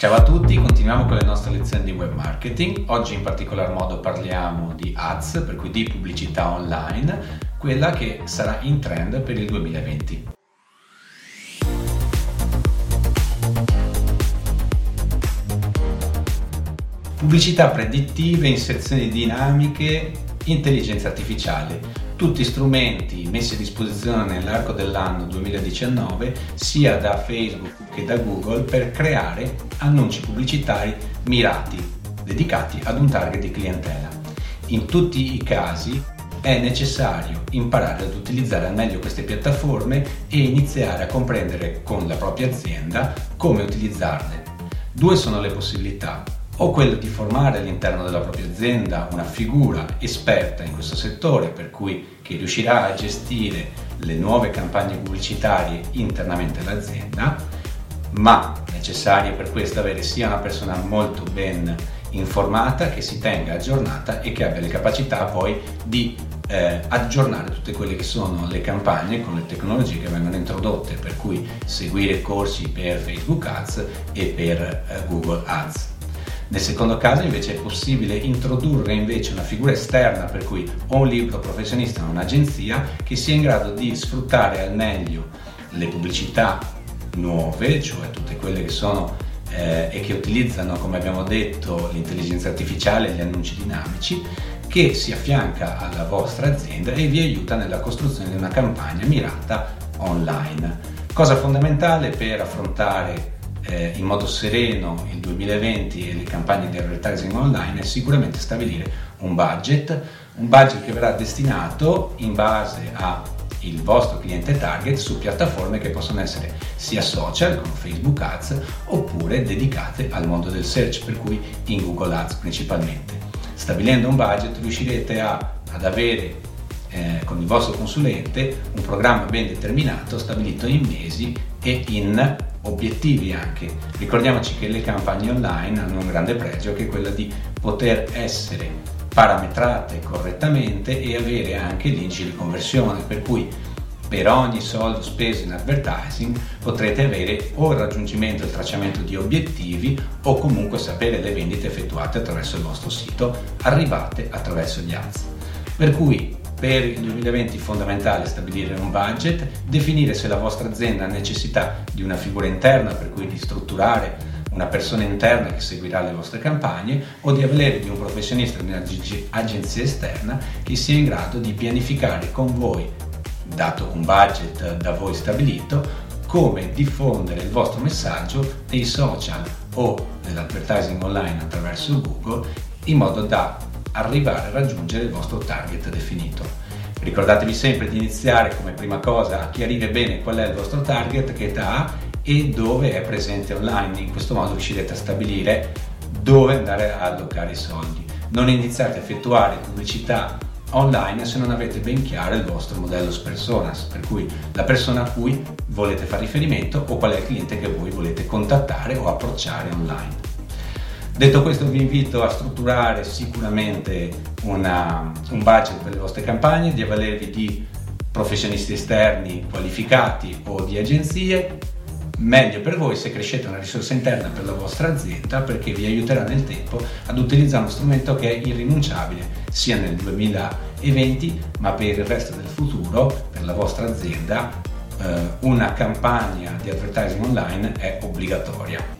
Ciao a tutti, continuiamo con le nostre lezioni di web marketing. Oggi in particolar modo parliamo di ads, per cui di pubblicità online, quella che sarà in trend per il 2020. Pubblicità predittive, inserzioni dinamiche, intelligenza artificiale tutti strumenti messi a disposizione nell'arco dell'anno 2019 sia da Facebook che da Google per creare annunci pubblicitari mirati, dedicati ad un target di clientela. In tutti i casi è necessario imparare ad utilizzare al meglio queste piattaforme e iniziare a comprendere con la propria azienda come utilizzarle. Due sono le possibilità o quello di formare all'interno della propria azienda una figura esperta in questo settore, per cui che riuscirà a gestire le nuove campagne pubblicitarie internamente all'azienda, ma necessario per questo avere sia una persona molto ben informata, che si tenga aggiornata e che abbia le capacità poi di eh, aggiornare tutte quelle che sono le campagne con le tecnologie che vengono introdotte, per cui seguire corsi per Facebook Ads e per eh, Google Ads. Nel secondo caso invece è possibile introdurre invece una figura esterna per cui o un libro professionista o un'agenzia che sia in grado di sfruttare al meglio le pubblicità nuove, cioè tutte quelle che sono eh, e che utilizzano, come abbiamo detto, l'intelligenza artificiale e gli annunci dinamici, che si affianca alla vostra azienda e vi aiuta nella costruzione di una campagna mirata online. Cosa fondamentale per affrontare eh, in modo sereno il 2020 e le campagne di advertising online è sicuramente stabilire un budget, un budget che verrà destinato in base a il vostro cliente target su piattaforme che possono essere sia social come Facebook Ads oppure dedicate al mondo del search, per cui in Google Ads principalmente. Stabilendo un budget riuscirete a, ad avere eh, con il vostro consulente un programma ben determinato, stabilito in mesi e in obiettivi anche. Ricordiamoci che le campagne online hanno un grande pregio che è quello di poter essere parametrate correttamente e avere anche l'indice di conversione, per cui per ogni soldo speso in advertising potrete avere o il raggiungimento e il tracciamento di obiettivi o comunque sapere le vendite effettuate attraverso il vostro sito arrivate attraverso gli ads. Per cui per il 2020 è fondamentale stabilire un budget, definire se la vostra azienda ha necessità di una figura interna, per cui di strutturare una persona interna che seguirà le vostre campagne o di avere di un professionista di un'agenzia esterna che sia in grado di pianificare con voi, dato un budget da voi stabilito, come diffondere il vostro messaggio nei social o nell'advertising online attraverso Google in modo da arrivare a raggiungere il vostro target definito. Ricordatevi sempre di iniziare come prima cosa a chiarire bene qual è il vostro target, che età e dove è presente online. In questo modo riuscirete a stabilire dove andare a allocare i soldi. Non iniziate a effettuare pubblicità online se non avete ben chiaro il vostro modello personas, per cui la persona a cui volete fare riferimento o qual è il cliente che voi volete contattare o approcciare online. Detto questo vi invito a strutturare sicuramente una, un budget per le vostre campagne, di avvalervi di professionisti esterni qualificati o di agenzie. Meglio per voi se crescete una risorsa interna per la vostra azienda perché vi aiuterà nel tempo ad utilizzare uno strumento che è irrinunciabile sia nel 2020 ma per il resto del futuro, per la vostra azienda, eh, una campagna di advertising online è obbligatoria.